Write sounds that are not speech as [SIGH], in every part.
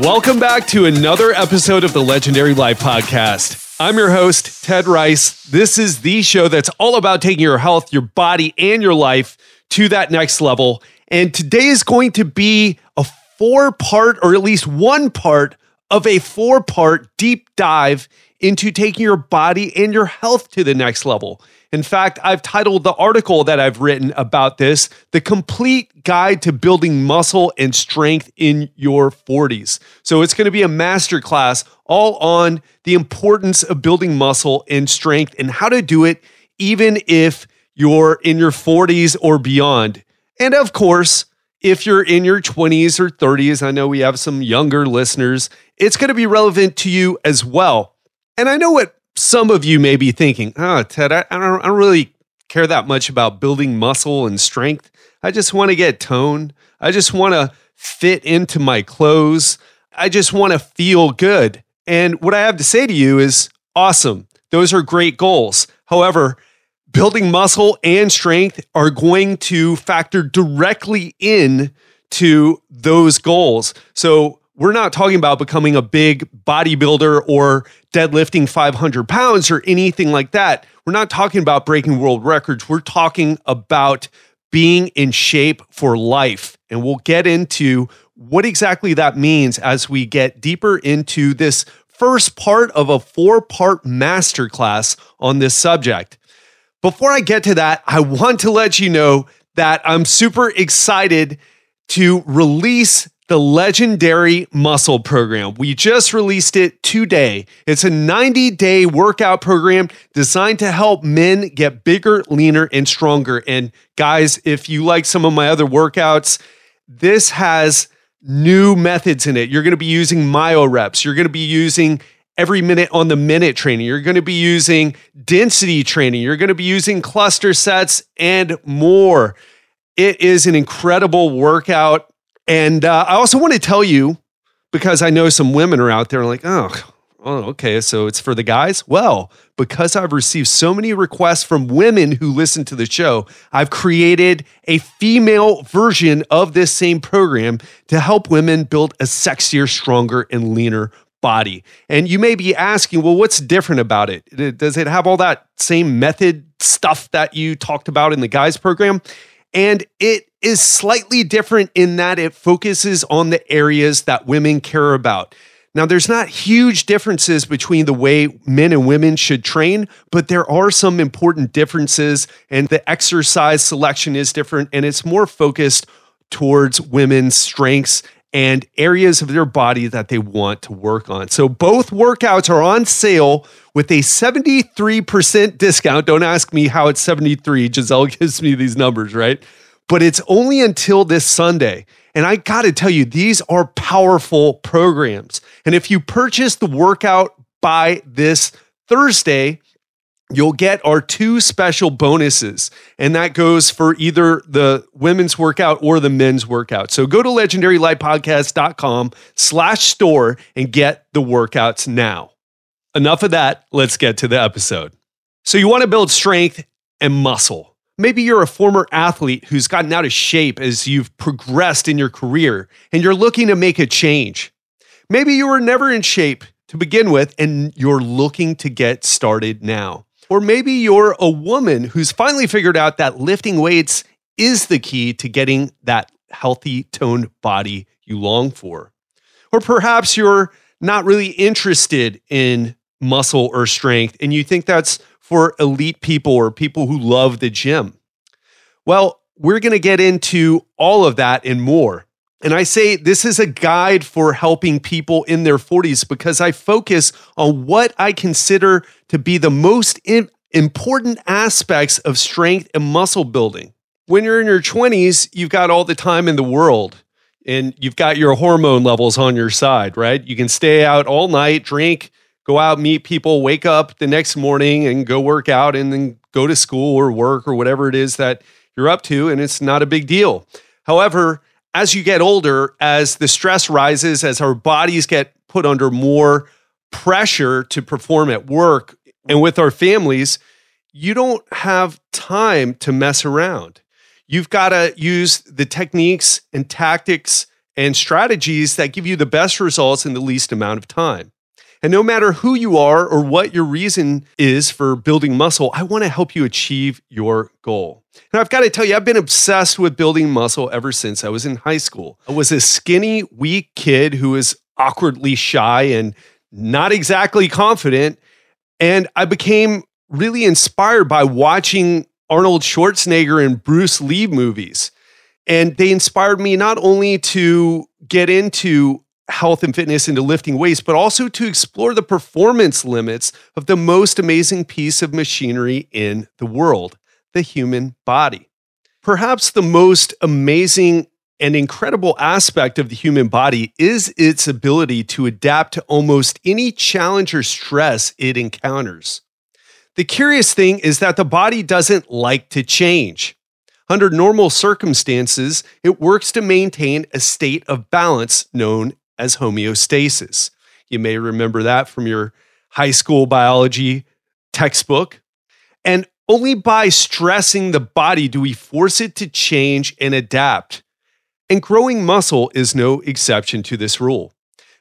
Welcome back to another episode of the Legendary Life Podcast. I'm your host, Ted Ryce. This is the show that's all about taking your health, your body, and your life to that next level. And today is going to be a four part, or at least one part of a four part deep dive into taking your body and your health to the next level. In fact, I've titled the article that I've written about this The Complete Guide to Building Muscle and Strength in Your 40s. So it's going to be a masterclass all on the importance of building muscle and strength and how to do it even if you're in your 40s or beyond. And of course, if you're in your 20s or 30s, I know we have some younger listeners, it's going to be relevant to you as well. And I know what some of you may be thinking, oh, Ted, I, I, don't, I don't really care that much about building muscle and strength. I just want to get toned. I just want to fit into my clothes. I just want to feel good. And what I have to say to you is awesome. Those are great goals. However, building muscle and strength are going to factor directly in to those goals. So we're not talking about becoming a big bodybuilder or deadlifting 500 pounds or anything like that. We're not talking about breaking world records. We're talking about being in shape for life. And we'll get into what exactly that means as we get deeper into this first part of a four part masterclass on this subject. Before I get to that, I want to let you know that I'm super excited to release the legendary muscle program. We just released it today. It's a 90 day workout program designed to help men get bigger, leaner, and stronger. And guys, if you like some of my other workouts, this has new methods in it. You're going to be using myo reps. You're going to be using every minute on the minute training. You're going to be using density training. You're going to be using cluster sets and more. It is an incredible workout. And uh, I also want to tell you, because I know some women are out there like, oh, oh, okay, so it's for the guys? Well, because I've received so many requests from women who listen to the show, I've created a female version of this same program to help women build a sexier, stronger, and leaner body. And you may be asking, well, what's different about it? Does it have all that same method stuff that you talked about in the guys program? And it is slightly different in that it focuses on the areas that women care about. Now, there's not huge differences between the way men and women should train, but there are some important differences, and the exercise selection is different, and it's more focused towards women's strengths and areas of their body that they want to work on. So, both workouts are on sale with a 73% discount. Don't ask me how it's 73. Giselle [LAUGHS] gives me these numbers, right? but it's only until this Sunday. And I got to tell you, these are powerful programs. And if you purchase the workout by this Thursday, you'll get our two special bonuses. And that goes for either the women's workout or the men's workout. So go to legendarylifepodcast.com slash store and get the workouts now. Enough of that. Let's get to the episode. So you want to build strength and muscle. Maybe you're a former athlete who's gotten out of shape as you've progressed in your career and you're looking to make a change. Maybe you were never in shape to begin with and you're looking to get started now. Or maybe you're a woman who's finally figured out that lifting weights is the key to getting that healthy, toned body you long for. Or perhaps you're not really interested in muscle or strength and you think that's for elite people or people who love the gym? Well, we're going to get into all of that and more. And I say this is a guide for helping people in their 40s because I focus on what I consider to be the most important aspects of strength and muscle building. When you're in your 20s, you've got all the time in the world and you've got your hormone levels on your side, right? You can stay out all night, drink, go out, meet people, wake up the next morning and go work out and then go to school or work or whatever it is that you're up to, and it's not a big deal. However, as you get older, as the stress rises, as our bodies get put under more pressure to perform at work and with our families, you don't have time to mess around. You've got to use the techniques and tactics and strategies that give you the best results in the least amount of time. And no matter who you are or what your reason is for building muscle, I want to help you achieve your goal. And I've got to tell you, I've been obsessed with building muscle ever since I was in high school. I was a skinny, weak kid who was awkwardly shy and not exactly confident. And I became really inspired by watching Arnold Schwarzenegger and Bruce Lee movies. And they inspired me not only to get into health and fitness into lifting weights, but also to explore the performance limits of the most amazing piece of machinery in the world the human body. Perhaps the most amazing and incredible aspect of the human body is its ability to adapt to almost any challenge or stress it encounters. The curious thing is that the body doesn't like to change. Under normal circumstances, it works to maintain a state of balance known as homeostasis. You may remember that from your high school biology textbook. And only by stressing the body do we force it to change and adapt. And growing muscle is no exception to this rule.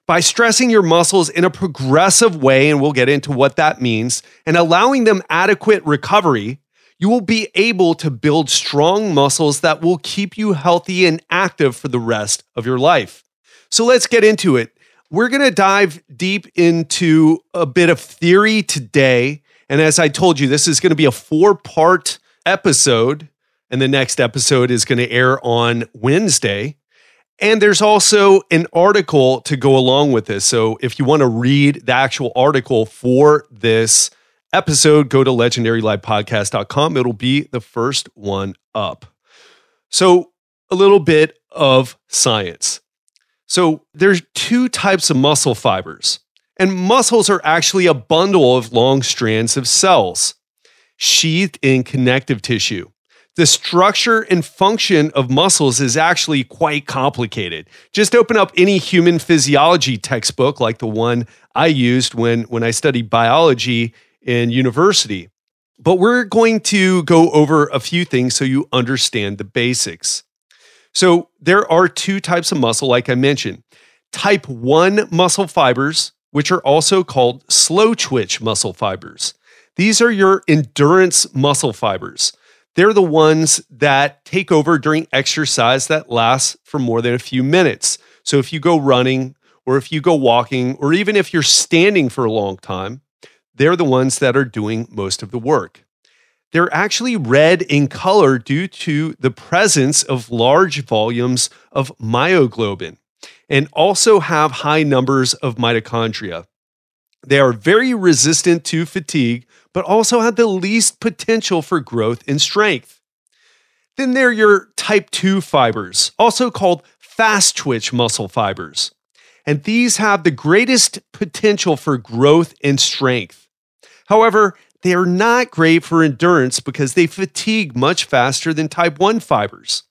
By stressing your muscles in a progressive way, and we'll get into what that means, and allowing them adequate recovery, you will be able to build strong muscles that will keep you healthy and active for the rest of your life. So let's get into it. We're going to dive deep into a bit of theory today. And as I told you, this is going to be a four part episode. And the next episode is going to air on Wednesday. And there's also an article to go along with this. So if you want to read the actual article for this episode, go to legendarylifepodcast.com. It'll be the first one up. So, a little bit of science. So there's two types of muscle fibers, and muscles are actually a bundle of long strands of cells sheathed in connective tissue. The structure and function of muscles is actually quite complicated. Just open up any human physiology textbook like the one I used when, when I studied biology in university. But we're going to go over a few things so you understand the basics. So there are two types of muscle, like I mentioned type 1 muscle fibers, which are also called slow twitch muscle fibers. These are your endurance muscle fibers. They're the ones that take over during exercise that lasts for more than a few minutes. So if you go running, or if you go walking, or even if you're standing for a long time, they're the ones that are doing most of the work. They're actually red in color due to the presence of large volumes of myoglobin and also have high numbers of mitochondria. They are very resistant to fatigue, but also have the least potential for growth and strength. Then there are your type 2 fibers, also called fast twitch muscle fibers. And these have the greatest potential for growth and strength. However, they are not great for endurance because they fatigue much faster than type 1 fibers.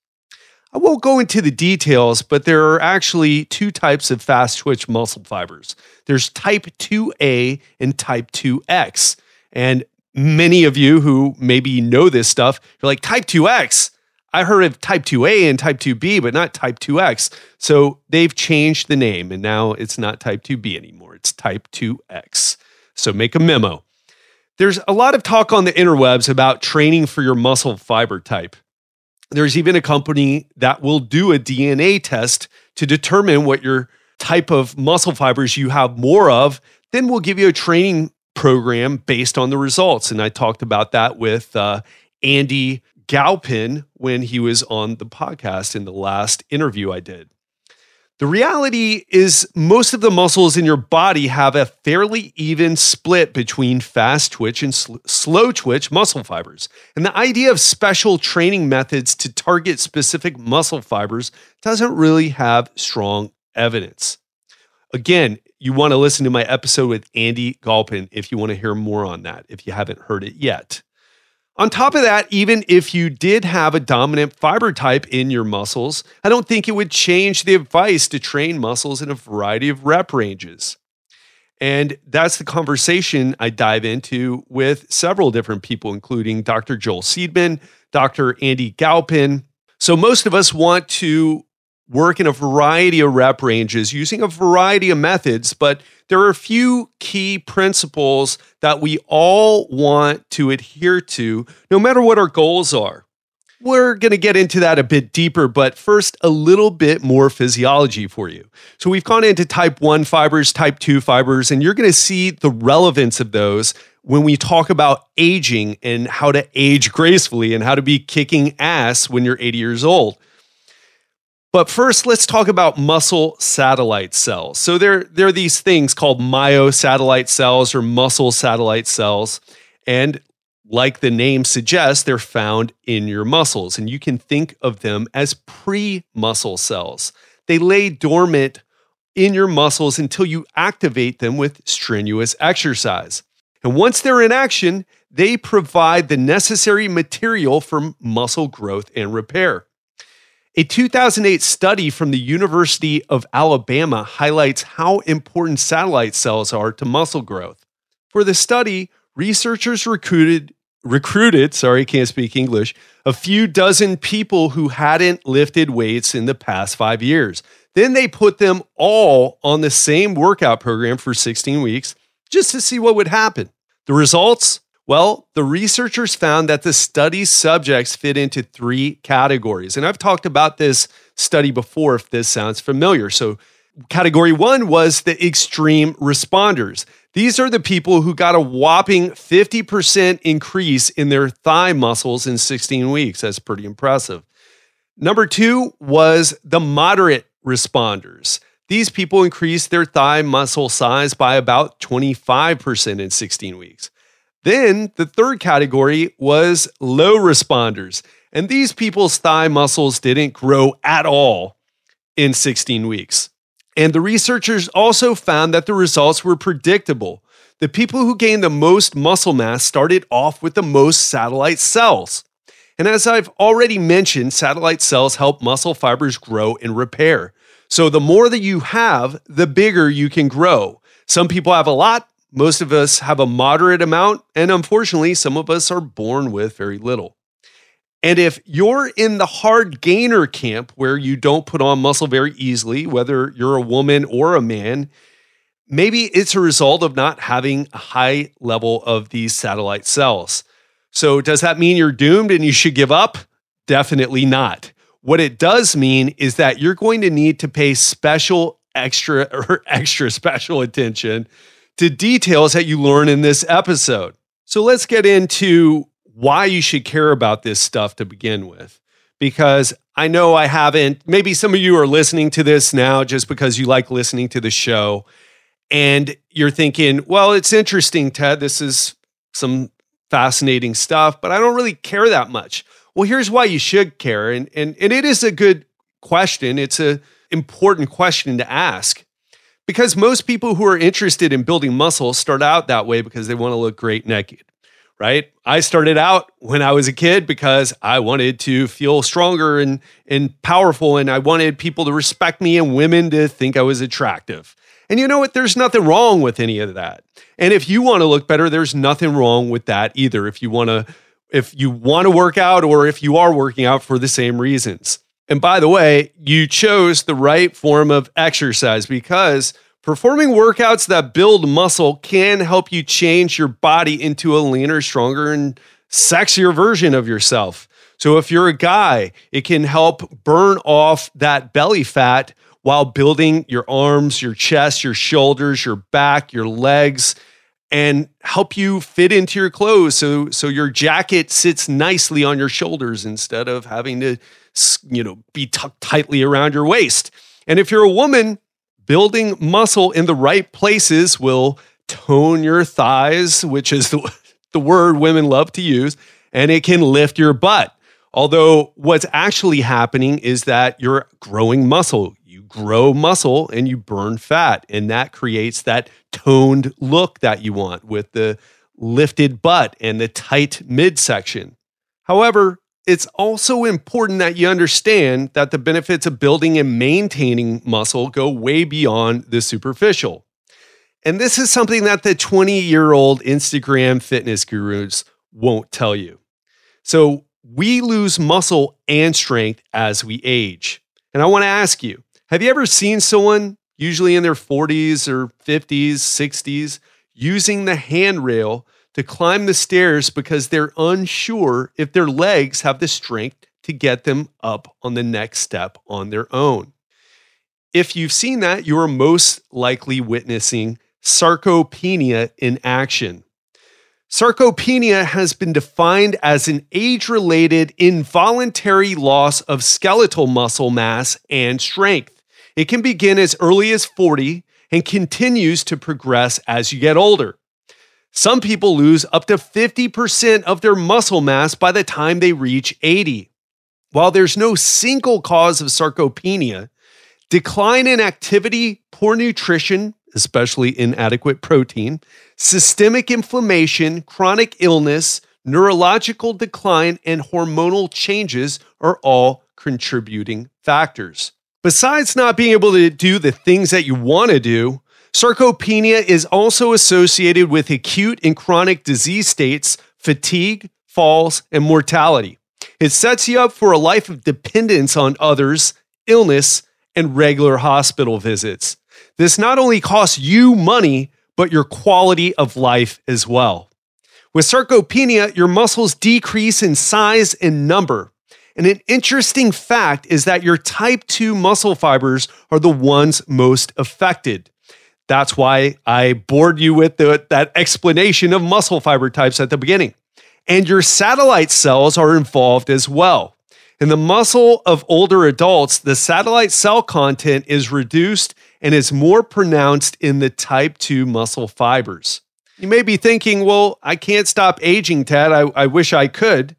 I won't go into the details, but there are actually two types of fast twitch muscle fibers. There's type 2A and type 2X. And many of you who maybe know this stuff, you're like, type 2X? I heard of type 2A and type 2B, but not type 2X. So they've changed the name and now it's not type 2B anymore. It's type 2X. So make a memo. There's a lot of talk on the interwebs about training for your muscle fiber type. There's even a company that will do a DNA test to determine what your type of muscle fibers you have more of. Then we'll give you a training program based on the results. And I talked about that with uh, Andy Galpin when he was on the podcast in the last interview I did. The reality is, most of the muscles in your body have a fairly even split between fast twitch and sl- slow twitch muscle fibers. And the idea of special training methods to target specific muscle fibers doesn't really have strong evidence. Again, you want to listen to my episode with Andy Galpin if you want to hear more on that, if you haven't heard it yet. On top of that, even if you did have a dominant fiber type in your muscles, I don't think it would change the advice to train muscles in a variety of rep ranges. And that's the conversation I dive into with several different people, including Dr. Joel Seedman, Dr. Andy Galpin. So, most of us want to work in a variety of rep ranges using a variety of methods, but there are a few key principles that we all want to adhere to, no matter what our goals are. We're going to get into that a bit deeper, but first, a little bit more physiology for you. So, we've gone into type 1 fibers, type 2 fibers, and you're going to see the relevance of those when we talk about aging and how to age gracefully and how to be kicking ass when you're 80 years old. But first, let's talk about muscle satellite cells. So there, there are these things called myosatellite cells or muscle satellite cells. And like the name suggests, they're found in your muscles, and you can think of them as pre muscle cells. They lay dormant in your muscles until you activate them with strenuous exercise. And once they're in action, they provide the necessary material for muscle growth and repair. A 2008 study from the University of Alabama highlights how important satellite cells are to muscle growth. For the study, researchers recruited recruited, sorry, can't speak English, a few dozen people who hadn't lifted weights in the past five years. Then they put them all on the same workout program for 16 weeks just to see what would happen. The results? Well, the researchers found that the study's subjects fit into three categories. And I've talked about this study before if this sounds familiar. So, category one was the extreme responders. These are the people who got a whopping 50% increase in their thigh muscles in 16 weeks. That's pretty impressive. Number two was the moderate responders. These people increased their thigh muscle size by about 25% in 16 weeks. Then the third category was low responders. And these people's thigh muscles didn't grow at all in 16 weeks. And the researchers also found that the results were predictable. The people who gained the most muscle mass started off with the most satellite cells. And as I've already mentioned, satellite cells help muscle fibers grow and repair. So the more that you have, the bigger you can grow. Some people have a lot, most of us have a moderate amount, and unfortunately, some of us are born with very little. And if you're in the hard gainer camp where you don't put on muscle very easily, whether you're a woman or a man, maybe it's a result of not having a high level of these satellite cells. So, does that mean you're doomed and you should give up? Definitely not. What it does mean is that you're going to need to pay special, extra, or [LAUGHS] extra special attention to details that you learn in this episode. So, let's get into why you should care about this stuff to begin with. Because I know I haven't, maybe some of you are listening to this now just because you like listening to the show. And you're thinking, well, it's interesting, Ted. This is some fascinating stuff, but I don't really care that much. Well, here's why you should care. And, and, and it is a good question. It's an important question to ask because most people who are interested in building muscle start out that way because they want to look great naked right? I started out when I was a kid because I wanted to feel stronger and, and powerful, and I wanted people to respect me and women to think I was attractive. And you know what? There's nothing wrong with any of that. And if you want to look better, there's nothing wrong with that either. If you want to, if you want to work out or if you are working out for the same reasons. And by the way, you chose the right form of exercise because Performing workouts that build muscle can help you change your body into a leaner, stronger, and sexier version of yourself. So if you're a guy, it can help burn off that belly fat while building your arms, your chest, your shoulders, your back, your legs and help you fit into your clothes so so your jacket sits nicely on your shoulders instead of having to you know be tucked tightly around your waist. And if you're a woman, building muscle in the right places will tone your thighs, which is the, [LAUGHS] the word women love to use, and it can lift your butt. Although what's actually happening is that you're growing muscle. You grow muscle and you burn fat, and that creates that toned look that you want with the lifted butt and the tight midsection. However, it's also important that you understand that the benefits of building and maintaining muscle go way beyond the superficial. And this is something that the 20 year old Instagram fitness gurus won't tell you. So, we lose muscle and strength as we age. And I want to ask you have you ever seen someone, usually in their 40s or 50s, 60s, using the handrail to climb the stairs because they're unsure if their legs have the strength to get them up on the next step on their own? If you've seen that, you are most likely witnessing sarcopenia in action. Sarcopenia has been defined as an age related involuntary loss of skeletal muscle mass and strength. It can begin as early as 40 and continues to progress as you get older. Some people lose up to 50% of their muscle mass by the time they reach 80. While there's no single cause of sarcopenia, decline in activity, poor nutrition, especially inadequate protein, systemic inflammation, chronic illness, neurological decline, and hormonal changes are all contributing factors. Besides not being able to do the things that you want to do, sarcopenia is also associated with acute and chronic disease states, fatigue, falls, and mortality. It sets you up for a life of dependence on others, illness, and regular hospital visits. This not only costs you money, but your quality of life as well. With sarcopenia, your muscles decrease in size and number. And an interesting fact is that your type 2 muscle fibers are the ones most affected. That's why I bored you with the, that explanation of muscle fiber types at the beginning. And your satellite cells are involved as well. In the muscle of older adults, the satellite cell content is reduced and is more pronounced in the type 2 muscle fibers. You may be thinking, well, I can't stop aging, Ted. I, I wish I could.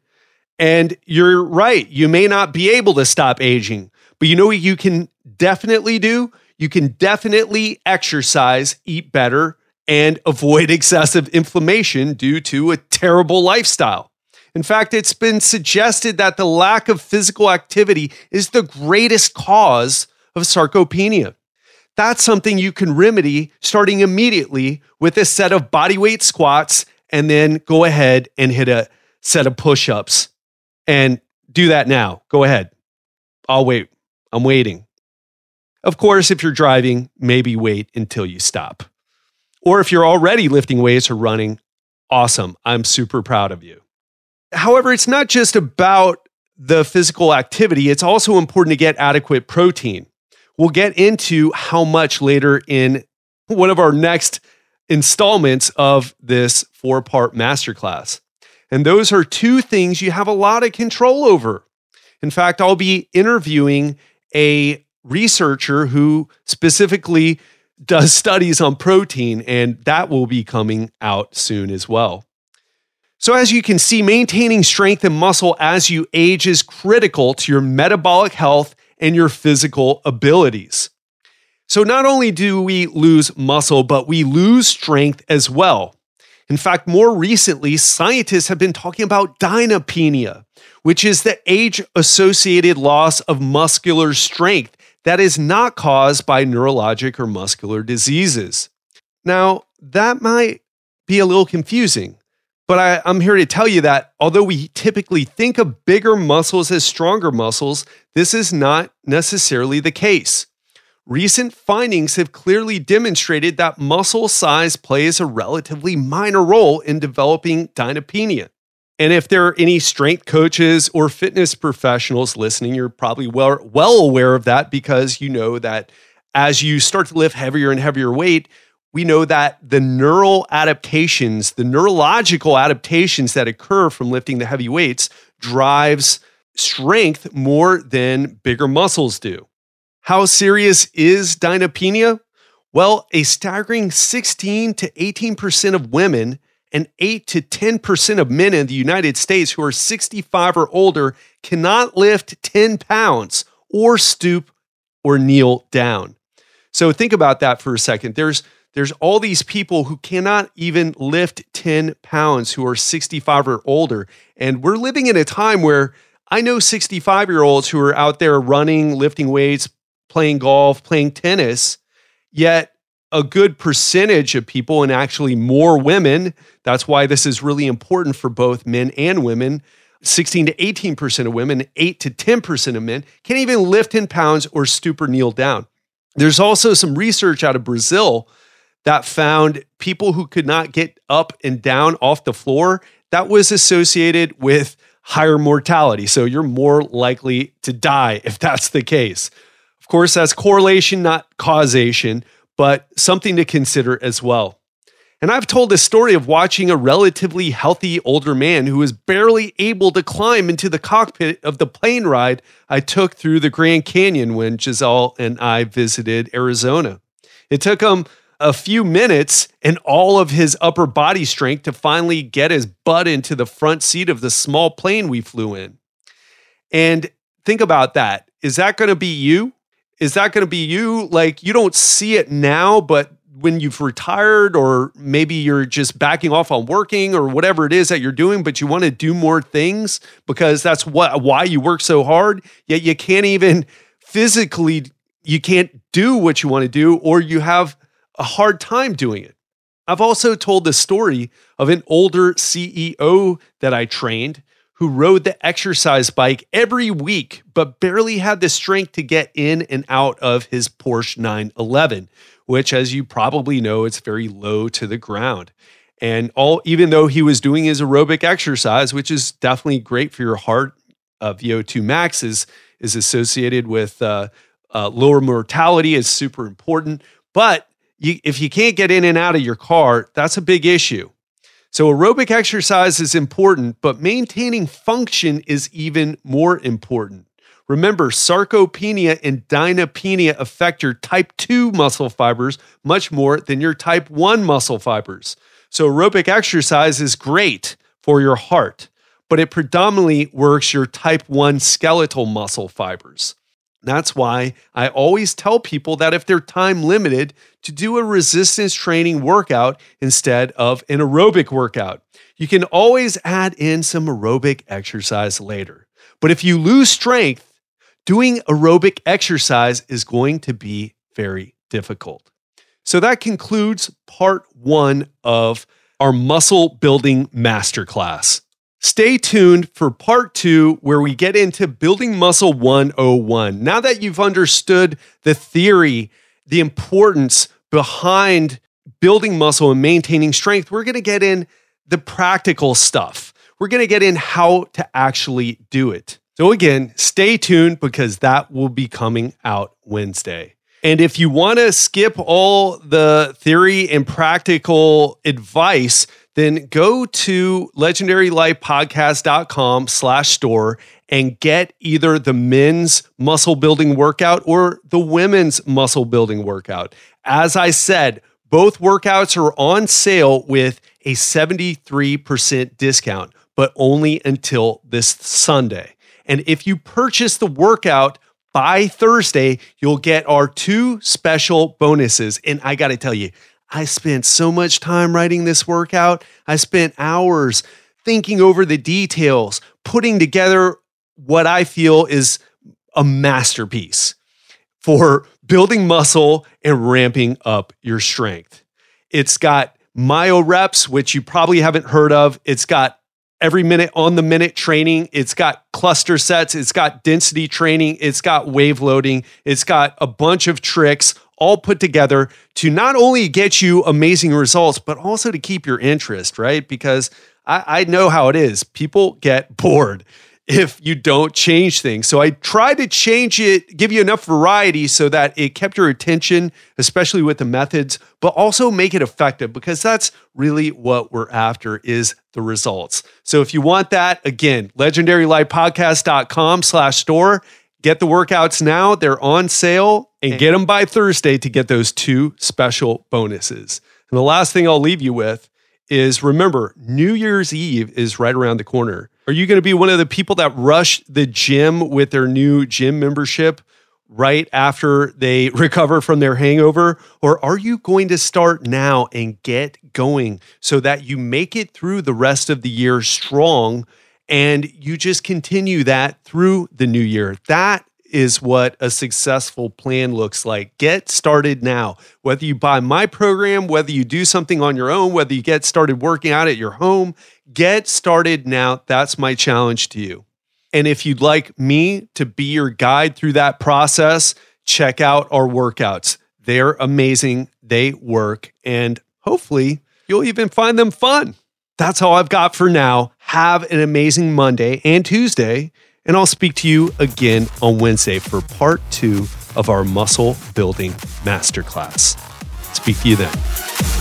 And you're right. You may not be able to stop aging, but you know what you can definitely do? You can definitely exercise, eat better, and avoid [LAUGHS] excessive inflammation due to a terrible lifestyle. In fact, it's been suggested that the lack of physical activity is the greatest cause of sarcopenia. That's something you can remedy starting immediately with a set of bodyweight squats and then go ahead and hit a set of push ups and do that now. Go ahead. I'll wait. I'm waiting. Of course, if you're driving, maybe wait until you stop. Or if you're already lifting weights or running, awesome. I'm super proud of you. However, it's not just about the physical activity, it's also important to get adequate protein. We'll get into how much later in one of our next installments of this four part masterclass. And those are two things you have a lot of control over. In fact, I'll be interviewing a researcher who specifically does studies on protein, and that will be coming out soon as well. So, as you can see, maintaining strength and muscle as you age is critical to your metabolic health and your physical abilities. So, not only do we lose muscle, but we lose strength as well. In fact, more recently, scientists have been talking about dynapenia, which is the age associated loss of muscular strength that is not caused by neurologic or muscular diseases. Now, that might be a little confusing but I, am here to tell you that although we typically think of bigger muscles as stronger muscles, this is not necessarily the case. Recent findings have clearly demonstrated that muscle size plays a relatively minor role in developing dynapenia. And if there are any strength coaches or fitness professionals listening, you're probably well, well aware of that because you know that as you start to lift heavier and heavier weight, we know that the neural adaptations, the neurological adaptations that occur from lifting the heavy weights drives strength more than bigger muscles do. How serious is dynapenia? Well, a staggering 16 to 18% of women and 8 to 10% of men in the United States who are 65 or older cannot lift 10 pounds or stoop or kneel down. So think about that for a second. There's there's all these people who cannot even lift 10 pounds who are 65 or older. And we're living in a time where I know 65 year olds who are out there running, lifting weights, playing golf, playing tennis, yet a good percentage of people, and actually more women, that's why this is really important for both men and women, 16 to 18% of women, 8 to 10% of men can't even lift 10 pounds or stoop or kneel down. There's also some research out of Brazil that found people who could not get up and down off the floor that was associated with higher mortality. So you're more likely to die if that's the case. Of course, that's correlation, not causation, but something to consider as well. And I've told the story of watching a relatively healthy older man who was barely able to climb into the cockpit of the plane ride I took through the Grand Canyon when Giselle and I visited Arizona. It took him a few minutes and all of his upper body strength to finally get his butt into the front seat of the small plane we flew in. And think about that. Is that going to be you? Is that going to be you? Like, you don't see it now, but when you've retired, or maybe you're just backing off on working or whatever it is that you're doing, but you want to do more things because that's what why you work so hard, yet you can't even physically you can't do what you want to do, or you have a hard time doing it. I've also told the story of an older CEO that I trained who rode the exercise bike every week, but barely had the strength to get in and out of his Porsche 911, which, as you probably know, it's very low to the ground. And all, even though he was doing his aerobic exercise, which is definitely great for your heart, uh, VO2 max is, is associated with uh, uh, lower mortality, is super important. But you, if you can't get in and out of your car, that's a big issue. So, aerobic exercise is important, but maintaining function is even more important. Remember, sarcopenia and dynapenia affect your type 2 muscle fibers much more than your type 1 muscle fibers. So, aerobic exercise is great for your heart, but it predominantly works your type 1 skeletal muscle fibers. That's why I always tell people that if they're time limited, to do a resistance training workout instead of an aerobic workout. You can always add in some aerobic exercise later. But if you lose strength, doing aerobic exercise is going to be very difficult. So that concludes part one of our muscle building masterclass. Stay tuned for part two, where we get into building muscle 101. Now that you've understood the theory, the importance behind building muscle and maintaining strength, we're going to get in the practical stuff. We're going to get in how to actually do it. So, again, stay tuned because that will be coming out Wednesday. And if you want to skip all the theory and practical advice, then go to legendarylifepodcast.com slash store and get either the men's muscle building workout or the women's muscle building workout. As I said, both workouts are on sale with a 73% discount, but only until this Sunday. And if you purchase the workout by Thursday, you'll get our two special bonuses. And I got to tell you, I spent so much time writing this workout. I spent hours thinking over the details, putting together what I feel is a masterpiece for building muscle and ramping up your strength. It's got myo reps, which you probably haven't heard of. It's got every minute on the minute training. It's got cluster sets. It's got density training. It's got wave loading. It's got a bunch of tricks all put together to not only get you amazing results, but also to keep your interest, right? Because I, I know how it is. People get bored if you don't change things. So I try to change it, give you enough variety so that it kept your attention, especially with the methods, but also make it effective because that's really what we're after is the results. So if you want that, again, legendarylifepodcast.com slash store. Get the workouts now. They're on sale and get them by Thursday to get those two special bonuses. And the last thing I'll leave you with is remember, New Year's Eve is right around the corner. Are you going to be one of the people that rush the gym with their new gym membership right after they [LAUGHS] recover from their hangover? Or are you going to start now and get going so that you make it through the rest of the year strong and you just continue that through the new year? That is what a successful plan looks like. Get started now. Whether you buy my program, whether you do something on your own, whether you get started working out at your home, get started now. That's my challenge to you. And if you'd like me to be your guide through that process, check out our workouts. They're amazing. They work. And hopefully, you'll even find them fun. That's all I've got for now. Have an amazing Monday and Tuesday. And I'll speak to you again on Wednesday for part two of our muscle building masterclass. Speak to you then.